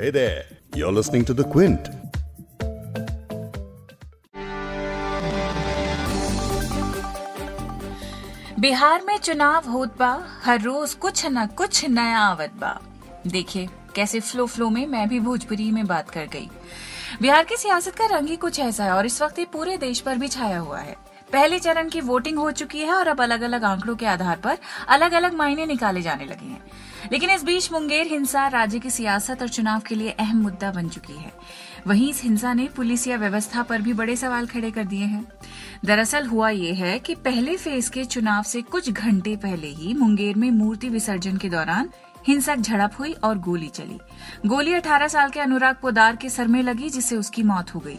Hey there, you're listening to The Quint. Bihar में चुनाव होत बा हर रोज कुछ न कुछ नया आवत बा। देखिए कैसे फ्लो फ्लो में मैं भी भोजपुरी में बात कर गई। बिहार की सियासत का रंग ही कुछ ऐसा है और इस वक्त ये पूरे देश पर भी छाया हुआ है। पहले चरण की वोटिंग हो चुकी है और अब अलग अलग आंकड़ों के आधार पर अलग अलग मायने निकाले जाने लगे हैं। लेकिन इस बीच मुंगेर हिंसा राज्य की सियासत और चुनाव के लिए अहम मुद्दा बन चुकी है। वहीं इस हिंसा ने पुलिस या व्यवस्था पर भी बड़े सवाल खड़े कर दिए हैं। दरअसल हुआ ये है कि पहले फ़ेज़ के चुनाव से कुछ घंटे पहले ही मुंगेर में मूर्ति विसर्जन के दौरान हिंसक झड़प हुई और गोली चली। गोली 18 साल के अनुराग पोदार के सर में लगी, जिससे उसकी मौत हो गई।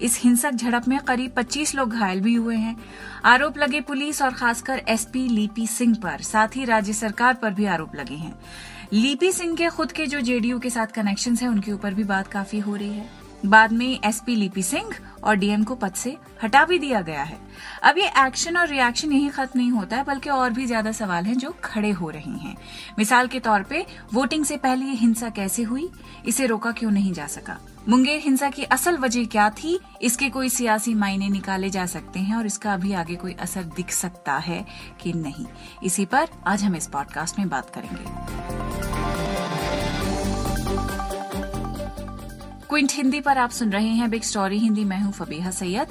इस हिंसक झड़प में करीब 25 लोग घायल भी हुए हैं। आरोप लगे पुलिस और खासकर एसपी लीपी सिंह पर। साथ ही राज्य सरकार पर भी आरोप लगे हैं। लीपी सिंह के खुद के जो जेडीयू के साथ कनेक्शन है, उनके ऊपर भी बात काफ़ी हो रही है। बाद में एसपी लिपि सिंह और डीएम को पद से हटा भी दिया गया है। अब ये एक्शन और रिएक्शन यही खत्म नहीं होता है, बल्कि और भी ज़्यादा सवाल हैं जो खड़े हो रहे हैं। मिसाल के तौर पे वोटिंग से पहले ये हिंसा कैसे हुई? इसे रोका क्यों नहीं जा सका? मुंगेर हिंसा की असल वजह क्या थी? इसके कोई सियासी मायने निकाले जा सकते हैं और इसका अभी आगे कोई असर दिख सकता है कि नहीं। इसी पर आज हम इस पॉडकास्ट में बात करेंगे। क्विंट हिंदी पर आप सुन रहे हैं बिग स्टोरी हिंदी। मैं हूँ फबीहा सैयद।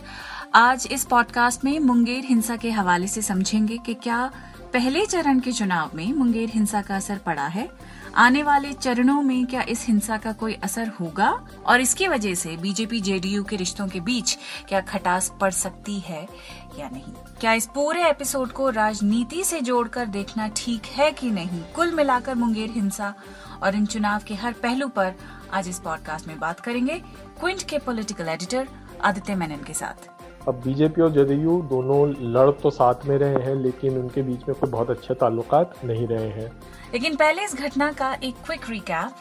आज इस पॉडकास्ट में मुंगेर हिंसा के हवाले से समझेंगे कि क्या पहले चरण के चुनाव में मुंगेर हिंसा का असर पड़ा है। आने वाले चरणों में क्या इस हिंसा का कोई असर होगा? और इसकी वजह से बीजेपी, जेडीयू के रिश्तों के बीच क्या खटास पड़ सकती है या नहीं? क्या इस पूरे एपिसोड को राजनीति से जोड़कर देखना ठीक है कि नहीं? कुल मिलाकर मुंगेर हिंसा और इन चुनाव के हर पहलू पर आज इस पॉडकास्ट में बात करेंगे। क्विंट के पॉलिटिकल एडिटर आदित्य मेनन के साथ। अब बीजेपी और जदयू दोनों लड़ तो साथ में रहे हैं, लेकिन उनके बीच में कोई बहुत अच्छे ताल्लुकात नहीं रहे हैं। लेकिन पहले इस घटना का एक क्विक रिकैप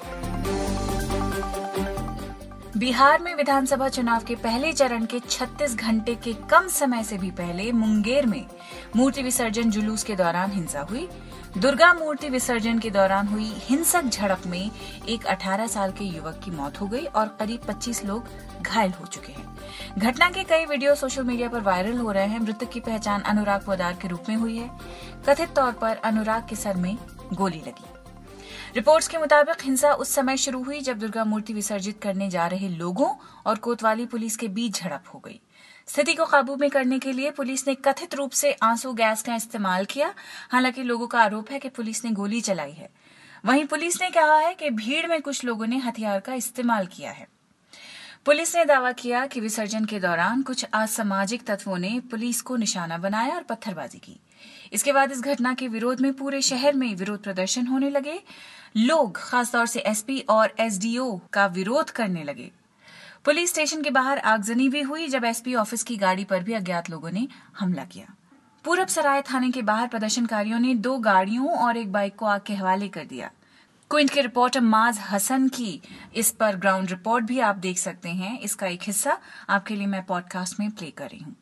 बिहार में विधानसभा चुनाव के पहले चरण के 36 घंटे के कम समय से भी पहले मुंगेर में मूर्ति विसर्जन जुलूस के दौरान हिंसा हुई। दुर्गा मूर्ति विसर्जन के दौरान हुई हिंसक झड़प में एक 18 साल के युवक की मौत हो गई और करीब 25 लोग घायल हो चुके हैं। घटना के कई वीडियो सोशल मीडिया पर वायरल हो रहे हैं। मृतक की पहचान अनुराग पोदार के रूप में हुई है। कथित तौर पर अनुराग के सर में गोली लगी। रिपोर्ट्स के मुताबिक हिंसा उस समय शुरू हुई जब दुर्गा मूर्ति विसर्जित करने जा रहे लोगों और कोतवाली पुलिस के बीच झड़प हो गई। स्थिति को काबू में करने के लिए पुलिस ने कथित रूप से आँसू गैस का इस्तेमाल किया। हालाँकि लोगों का आरोप है कि पुलिस ने गोली चलाई है। वहीं पुलिस ने कहा है कि भीड़ में कुछ लोगों ने हथियार का इस्तेमाल किया है। पुलिस ने दावा किया कि विसर्जन के दौरान कुछ असामाजिक तत्वों ने पुलिस को निशाना बनाया और पत्थरबाजी की। इसके बाद इस घटना के विरोध में पूरे शहर में विरोध प्रदर्शन होने लगे। लोग, खासतौर से एसपी और एसडीओ, का विरोध करने लगे। पुलिस स्टेशन के बाहर आगजनी भी हुई जब एसपी ऑफ़िस की गाड़ी पर भी अज्ञात लोगों ने हमला किया। पूरब सराय थाने के बाहर प्रदर्शनकारियों ने दो गाड़ियों और एक बाइक को आग के हवाले कर दिया। क्विंट के रिपोर्टर माज हसन की इस पर ग्राउंड रिपोर्ट भी आप देख सकते हैं। इसका एक हिस्सा आपके लिए मैं पॉडकास्ट में प्ले कर रही हूँ।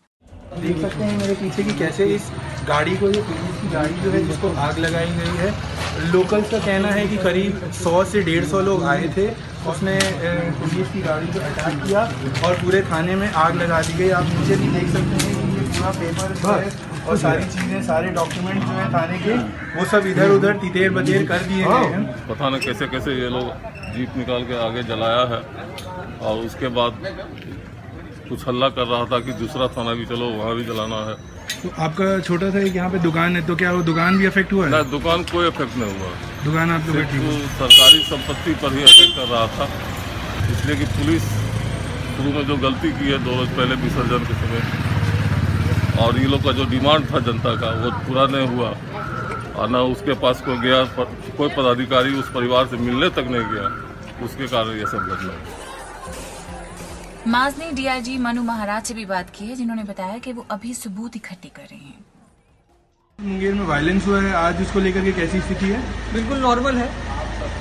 देख सकते हैं मेरे पीछे की कैसे इस गाड़ी को, ये पुलिस की गाड़ी जो है, जिसको आग लगाई गई है लोकल्स का कहना है कि करीब 100 से 150 लोग आए थे। उसने पुलिस की गाड़ी को अटैक किया और पूरे थाने में आग लगा दी गई। आप नीचे भी देख सकते हैं कि ये पूरा पेपर है और सारी चीज़ें सारे डॉक्यूमेंट जो है थाने के वो सब इधर उधर तितेर बतेर कर दिए गए हैं। पता नहीं कैसे कैसे ये लोग जीप निकाल के आगे जलाया है। और उसके बाद कुछ हल्ला कर रहा था कि दूसरा थाना भी चलो वहाँ भी जलाना है। तो आपका छोटा सा एक यहाँ पे दुकान है तो क्या वो दुकान भी अफेक्ट हुआ है? ना दुकान कोई अफेक्ट नहीं हुआ। दुकान आपको सरकारी संपत्ति पर ही अफेक्ट कर रहा था। इसलिए कि पुलिस शुरू में जो गलती की है दो रोज पहले विसर्जन के समय। और ये लोग का जो डिमांड था जनता का वो पूरा नहीं हुआ। और ना उसके पास कोई गया कोई पदाधिकारी उस परिवार से मिलने तक नहीं गया। उसके कारण ये सब घटना। माज ने डीआईजी मनु महाराज से भी बात की है जिन्होंने बताया कि वो अभी सबूत इकट्ठे कर रहे हैं। मुंगेर में वायलेंस हुआ है आज उसको लेकर के कैसी स्थिति है? बिल्कुल नॉर्मल है।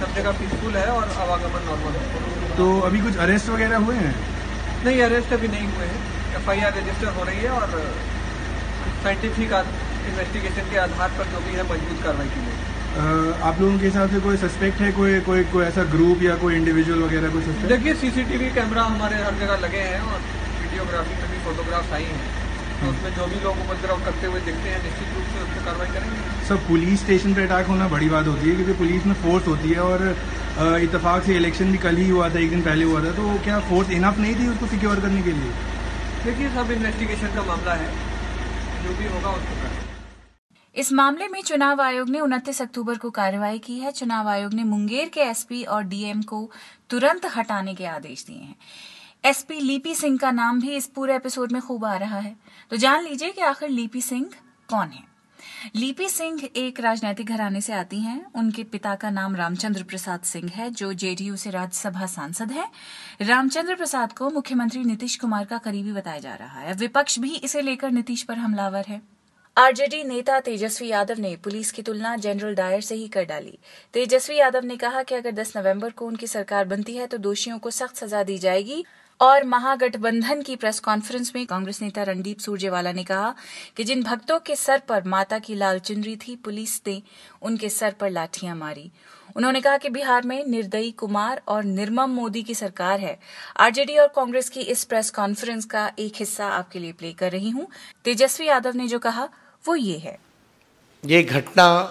सब जगह पीसफुल है और आवागमन नॉर्मल है। तो अभी कुछ अरेस्ट वगैरह हुए हैं? नहीं अरेस्ट अभी नहीं हुए हैं। एफ़ आई आर रजिस्टर हो रही है और साइंटिफिक इन्वेस्टिगेशन के आधार पर जो भी है मज़बूत कार्रवाई की जाएगी। आप लोगों के हिसाब से कोई सस्पेक्ट है? कोई कोई कोई ऐसा ग्रुप या कोई इंडिविजुअल वगैरह कोई सस्पेक्ट देखिए सीसीटीवी कैमरा हमारे हर जगह लगे हैं और वीडियोग्राफी में भी फोटोग्राफ्स आई हैं। तो उसमें जो भी लोग उपद्रव करते हुए दिखते हैं निश्चित रूप से उस पर कार्रवाई करेंगे। सब पुलिस स्टेशन पे अटैक होना बड़ी बात होती है क्योंकि पुलिस में फोर्स होती है और इतफाक से इलेक्शन भी कल ही हुआ था एक दिन पहले हुआ था तो क्या फोर्स इनफ नहीं थी उसको सिक्योर करने के लिए? देखिए सब इन्वेस्टिगेशन का मामला है। जो भी होगा उसको इस मामले में चुनाव आयोग ने उनतीस अक्टूबर को कार्रवाई की है। चुनाव आयोग ने मुंगेर के एसपी और डीएम को तुरंत हटाने के आदेश दिए हैं। एसपी लीपी सिंह का नाम भी इस पूरे एपिसोड में खूब आ रहा है। तो जान लीजिए कि आखिर लीपी सिंह कौन है? लीपी सिंह एक राजनीतिक घराने से आती हैं। उनके पिता का नाम रामचंद्र प्रसाद सिंह है, जो जेडीयू से राज्यसभा सांसद है। रामचंद्र प्रसाद को मुख्यमंत्री नीतीश कुमार का करीबी बताया जा रहा है। विपक्ष भी इसे लेकर नीतीश पर हमलावर है। आरजेडी नेता तेजस्वी यादव ने पुलिस की तुलना जनरल डायर से ही कर डाली। तेजस्वी यादव ने कहा कि अगर 10 नवंबर को उनकी सरकार बनती है तो दोषियों को सख्त सजा दी जाएगी। और महागठबंधन की प्रेस कॉन्फ्रेंस में कांग्रेस नेता रणदीप सुरजेवाला ने कहा कि जिन भक्तों के सर पर माता की लाल चुनरी थी, पुलिस ने उनके सर पर लाठियाँ मारी। उन्होंने कहा कि बिहार में निर्दयी कुमार और निर्मम मोदी की सरकार है। आरजेडी और कांग्रेस की इस प्रेस कॉन्फ्रेंस का एक हिस्सा आपके लिए प्ले कर रही हूँ। तेजस्वी यादव ने जो कहा वो ये है। ये घटना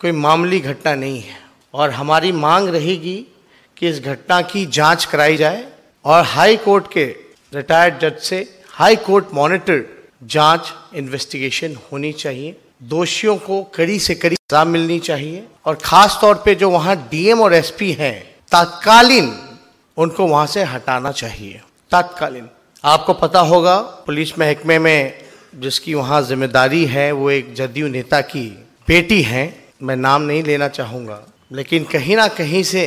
कोई मामूली घटना नहीं है। और हमारी मांग रहेगी कि इस घटना की जाँच कराई जाए और हाई कोर्ट के रिटायर्ड जज से हाई कोर्ट मॉनिटर्ड जाँच इन्वेस्टिगेशन होनी चाहिए। दोषियों को कड़ी से कड़ी सजा मिलनी चाहिए और खास तौर पे जो वहाँ डीएम और एसपी हैं, तत्कालीन उनको वहाँ से हटाना चाहिए। तत्कालीन। आपको पता होगा, पुलिस महकमे में जिसकी वहाँ ज़िम्मेदारी है, वो एक जदयू नेता की बेटी है। मैं नाम नहीं लेना चाहूँगा, लेकिन कहीं ना कहीं से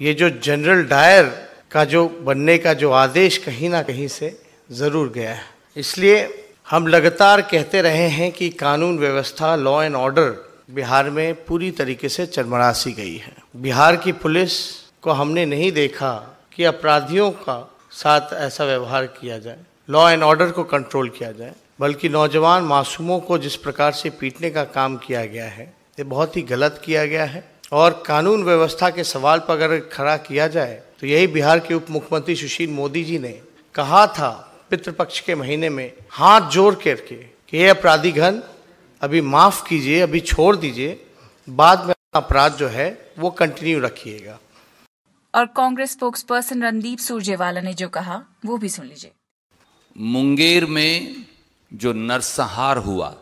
ये जो जनरल डायर का जो बनने का जो आदेश कहीं ना कहीं से ज़रूर गया है। इसलिए हम लगातार कहते रहे हैं कि कानून व्यवस्था लॉ एंड ऑर्डर बिहार में पूरी तरीके से चरमरासी गई है। बिहार की पुलिस को हमने नहीं देखा कि अपराधियों का साथ ऐसा व्यवहार किया जाए लॉ एंड ऑर्डर को कंट्रोल किया जाए। बल्कि नौजवान मासूमों को जिस प्रकार से पीटने का काम किया गया है ये बहुत ही गलत किया गया है। और कानून व्यवस्था के सवाल पर अगर खड़ा किया जाए तो यही बिहार के उप मुख्यमंत्री सुशील मोदी जी ने कहा था पितृपक्ष के महीने में हाथ जोड़ करके कि ये अपराधी घन अभी माफ़ कीजिए अभी छोड़ दीजिए बाद में अपराध जो है वो कंटिन्यू रखिएगा। और कांग्रेस स्पोक्स पर्सन रणदीप सुरजेवाला ने जो कहा वो भी सुन लीजिए। मुंगेर में जो नरसंहार हुआ,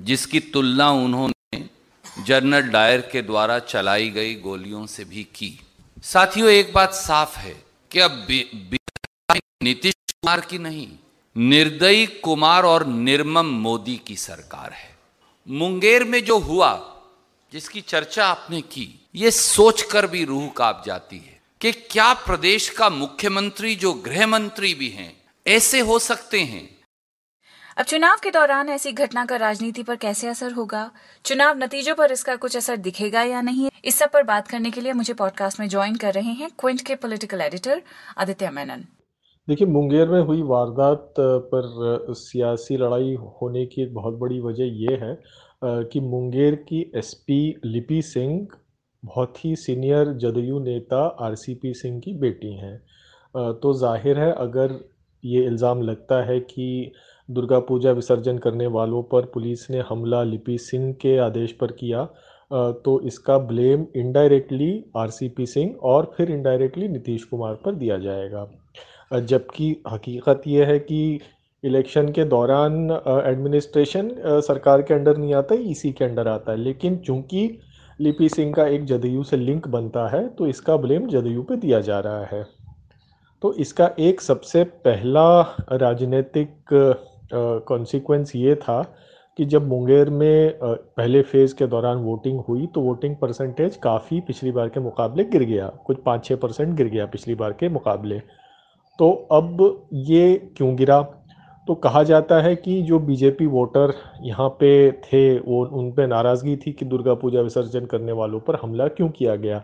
जिसकी तुलना उन्होंने जनरल डायर के द्वारा चलाई गई गोलियों से भी की। साथियों, एक बात साफ़ है कि अब नीतीश कुमार की नहीं, निर्दयी कुमार और निर्मम मोदी की सरकार है। मुंगेर में जो हुआ, जिसकी चर्चा आपने की, ये सोचकर भी रूह काँप जाती है कि क्या प्रदेश का मुख्यमंत्री, जो गृह मंत्री भी हैं, ऐसे हो सकते हैं अब चुनाव के दौरान ऐसी घटना का राजनीति पर कैसे असर होगा? चुनाव नतीजों पर इसका कुछ असर दिखेगा या नहीं? इस सब पर बात करने के लिए मुझे पॉडकास्ट में ज्वाइन कर रहे हैं क्विंट के पॉलिटिकल एडिटर आदित्य मेनन। देखिए, मुंगेर में हुई वारदात पर सियासी लड़ाई होने की एक बहुत बड़ी वजह यह है कि मुंगेर की एसपी लिपि सिंह बहुत ही सीनियर जदयू नेता आरसीपी सिंह की बेटी हैं। तो ज़ाहिर है, अगर ये इल्ज़ाम लगता है कि दुर्गा पूजा विसर्जन करने वालों पर पुलिस ने हमला, लिपि सिंह के आदेश पर किया तो इसका ब्लेम इनडायरेक्टली आरसीपी सिंह और फिर इनडायरेक्टली नीतीश कुमार पर दिया जाएगा। जबकि हकीकत यह है कि इलेक्शन के दौरान एडमिनिस्ट्रेशन सरकार के अंडर नहीं आता ईसी के अंडर आता है। लेकिन चूँकि लिपि सिंह का एक जदयू से लिंक बनता है तो इसका ब्लेम जदयू पे दिया जा रहा है। तो इसका एक सबसे पहला राजनीतिक कॉन्सिक्वेंस ये था कि जब मुंगेर में पहले फ़ेज़ के दौरान वोटिंग हुई तो वोटिंग परसेंटेज काफ़ी पिछली बार के मुकाबले गिर गया। कुछ पाँच छः परसेंट गिर गया पिछली बार के मुकाबले। तो अब ये क्यों गिरा? तो कहा जाता है कि जो बीजेपी वोटर यहाँ पे थे वो उन पे नाराज़गी थी कि दुर्गा पूजा विसर्जन करने वालों पर हमला क्यों किया गया?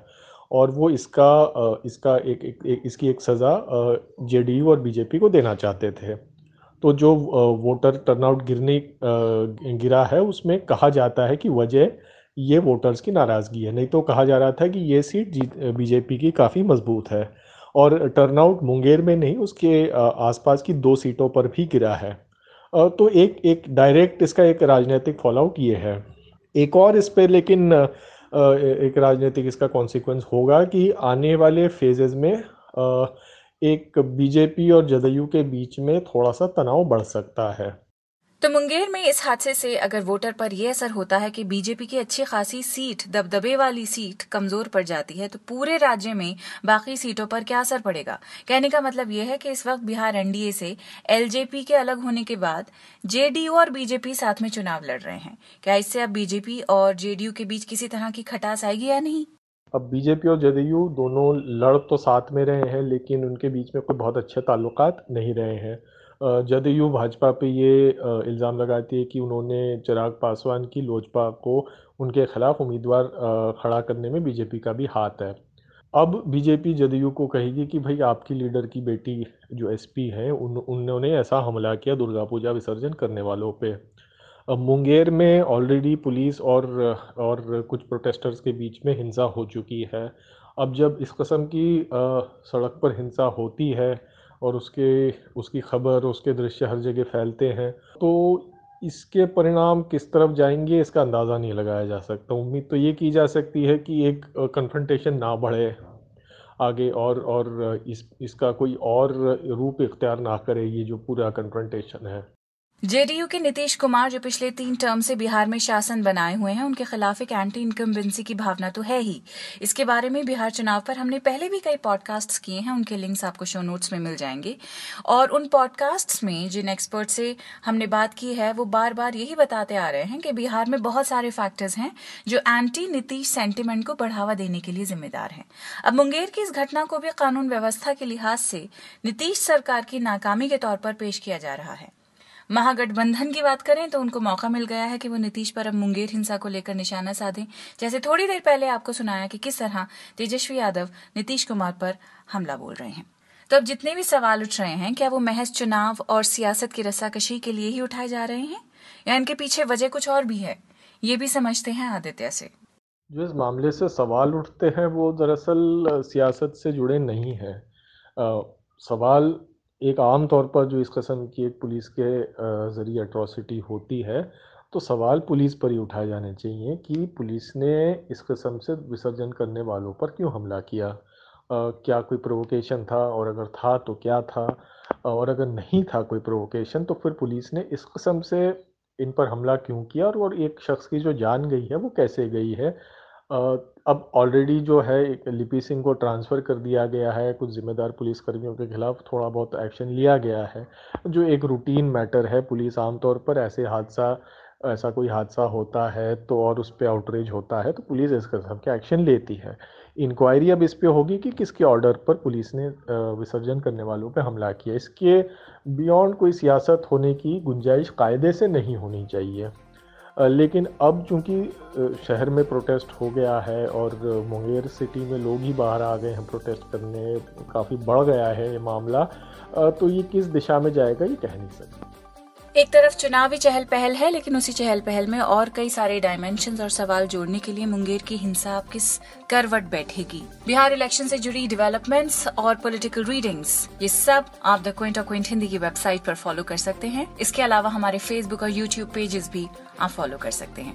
और वो इसका इसका एक, एक, एक इसकी एक सज़ा जेडीयू और बीजेपी को देना चाहते थे। तो जो वोटर टर्नआउट गिरने गिरा है, उसमें कहा जाता है कि वजह ये वोटर्स की नाराज़गी है। नहीं तो कहा जा रहा था कि ये सीट बीजेपी की काफ़ी मज़बूत है और टर्नआउट मुंगेर में नहीं, उसके आसपास की दो सीटों पर भी गिरा है। तो एक एक डायरेक्ट इसका एक राजनीतिक फॉलोआउट ये है। एक और इस पर लेकिन एक राजनीतिक इसका कॉन्सिक्वेंस होगा कि आने वाले फेजेस में एक बीजेपी और जदयू के बीच में थोड़ा सा तनाव बढ़ सकता है। तो मुंगेर में इस हादसे से अगर वोटर पर यह असर होता है कि बीजेपी की अच्छी खासी सीट, दबदबे वाली सीट कमज़ोर पड़ जाती है तो पूरे राज्य में बाकी सीटों पर क्या असर पड़ेगा? कहने का मतलब यह है कि इस वक्त बिहार एनडीए से एलजेपी के अलग होने के बाद जेडीयू और बीजेपी साथ में चुनाव लड़ रहे हैं। क्या इससे अब बीजेपी और जेडीयू के बीच किसी तरह की खटास आएगी या नहीं? अब बीजेपी और जदयू दोनों लड़ तो साथ में रहे हैं, लेकिन उनके बीच में कोई बहुत अच्छे ताल्लुकात नहीं रहे हैं। जदयू भाजपा पे ये इल्ज़ाम लगाती है कि उन्होंने चिराग पासवान की लोजपा को उनके खिलाफ उम्मीदवार खड़ा करने में बीजेपी का भी हाथ है। अब बीजेपी जदयू को कहेगी कि भाई आपकी लीडर की बेटी जो एसपी है, उन, उन्होंने ऐसा हमला किया दुर्गा पूजा विसर्जन करने वालों पे। मुंगेर में ऑलरेडी पुलिस और और कुछ प्रोटेस्टर्स के बीच में हिंसा हो चुकी है। अब जब इस कस्म की सड़क पर हिंसा होती है और उसके, उसकी खबर, उसके दृश्य हर जगह फैलते हैं तो इसके परिणाम किस तरफ़ जाएँगे, इसका अंदाज़ा नहीं लगाया जा सकता। उम्मीद तो ये की जा सकती है कि एक कन्फ्रंटेशन ना बढ़े आगे और और इस, इसका कोई और रूप इख्तियार ना करे, ये जो पूरा कन्फ्रंटेशन है। जेडीयू के नीतीश कुमार जो पिछले तीन टर्म से बिहार में शासन बनाए हुए हैं, उनके खिलाफ एक एंटी इनकम्बेंसी की भावना तो है ही। इसके बारे में बिहार चुनाव पर हमने पहले भी कई पॉडकास्ट्स किए हैं, उनके लिंक्स आपको शो नोट्स में मिल जाएँगे। और उन पॉडकास्ट्स में जिन एक्सपर्ट से हमने बात की है, वो बार बार यही बताते आ रहे हैं कि बिहार में बहुत सारे फैक्टर्स हैं, जो एंटी नीतीश सेंटिमेंट को बढ़ावा देने के लिए जिम्मेदार हैं। अब मुंगेर की इस घटना को भी कानून व्यवस्था के लिहाज से नीतीश सरकार की नाकामी के तौर पर पेश किया जा रहा है। महागठबंधन की बात करें तो उनको मौका मिल गया है कि वो नीतीश पर अब मुंगेर हिंसा को लेकर निशाना साधें। जैसे थोड़ी देर पहले आपको सुनाया कि किस तरह तेजस्वी यादव नीतीश कुमार पर हमला बोल रहे हैं। तो अब जितने भी सवाल उठ रहे हैं, क्या वो महज चुनाव और सियासत की रस्साकशी के लिए ही उठाए जा रहे हैं? या इनके पीछे वजह कुछ और भी है? ये भी समझते हैं आदित्य से। जो इस मामले से सवाल उठते हैं, वो दरअसल सियासत से जुड़े नहीं है। सवाल एक आम तौर पर जो इस कस्म की एक पुलिस के ज़रिए अट्रॉसिटी होती है तो सवाल पुलिस पर ही उठाए जाने चाहिए कि पुलिस ने इस कस्म से विसर्जन करने वालों पर क्यों हमला किया? आ, क्या कोई प्रोवोकेशन था? और अगर था तो क्या था? और अगर नहीं था कोई प्रोवोकेशन तो फिर पुलिस ने इस कस्म से इन पर हमला क्यों किया? और एक शख्स की जो जान गई है वो कैसे गई है? अब ऑलरेडी जो है लिपि सिंह को ट्रांसफ़र कर दिया गया है, कुछ ज़िम्मेदार पुलिसकर्मियों के खिलाफ थोड़ा बहुत एक्शन लिया गया है। जो एक रूटीन मैटर है, पुलिस आमतौर पर ऐसे हादसा, ऐसा कोई हादसा होता है तो और उस पर आउटरीच होता है तो पुलिस इस कदम के एक्शन लेती है। इंक्वायरी अब इस पर होगी कि किसके ऑर्डर पर पुलिस ने विसर्जन करने वालों पर हमला किया। इसके बियॉन्ड कोई सियासत होने की गुंजाइश कायदे से नहीं होनी चाहिए। लेकिन अब चूँकि शहर में प्रोटेस्ट हो गया है और मुंगेर सिटी में लोग ही बाहर आ गए हैं प्रोटेस्ट करने, काफ़ी बढ़ गया है ये मामला तो ये किस दिशा में जाएगा ये कह नहीं सकते। एक तरफ़ चुनावी चहल पहल है, लेकिन उसी चहल पहल में और कई सारे डायमेंशन और सवाल जोड़ने के लिए मुंगेर की हिंसा अब किस करवट बैठेगी? बिहार इलेक्शन से जुड़ी डेवलपमेंट्स और पॉलिटिकल रीडिंग्स ये सब आप the Quint of Quint Hindi की वेबसाइट पर फॉलो कर सकते हैं। इसके अलावा हमारे फेसबुक और यूट्यूब पेजेस भी आप फॉलो कर सकते हैं।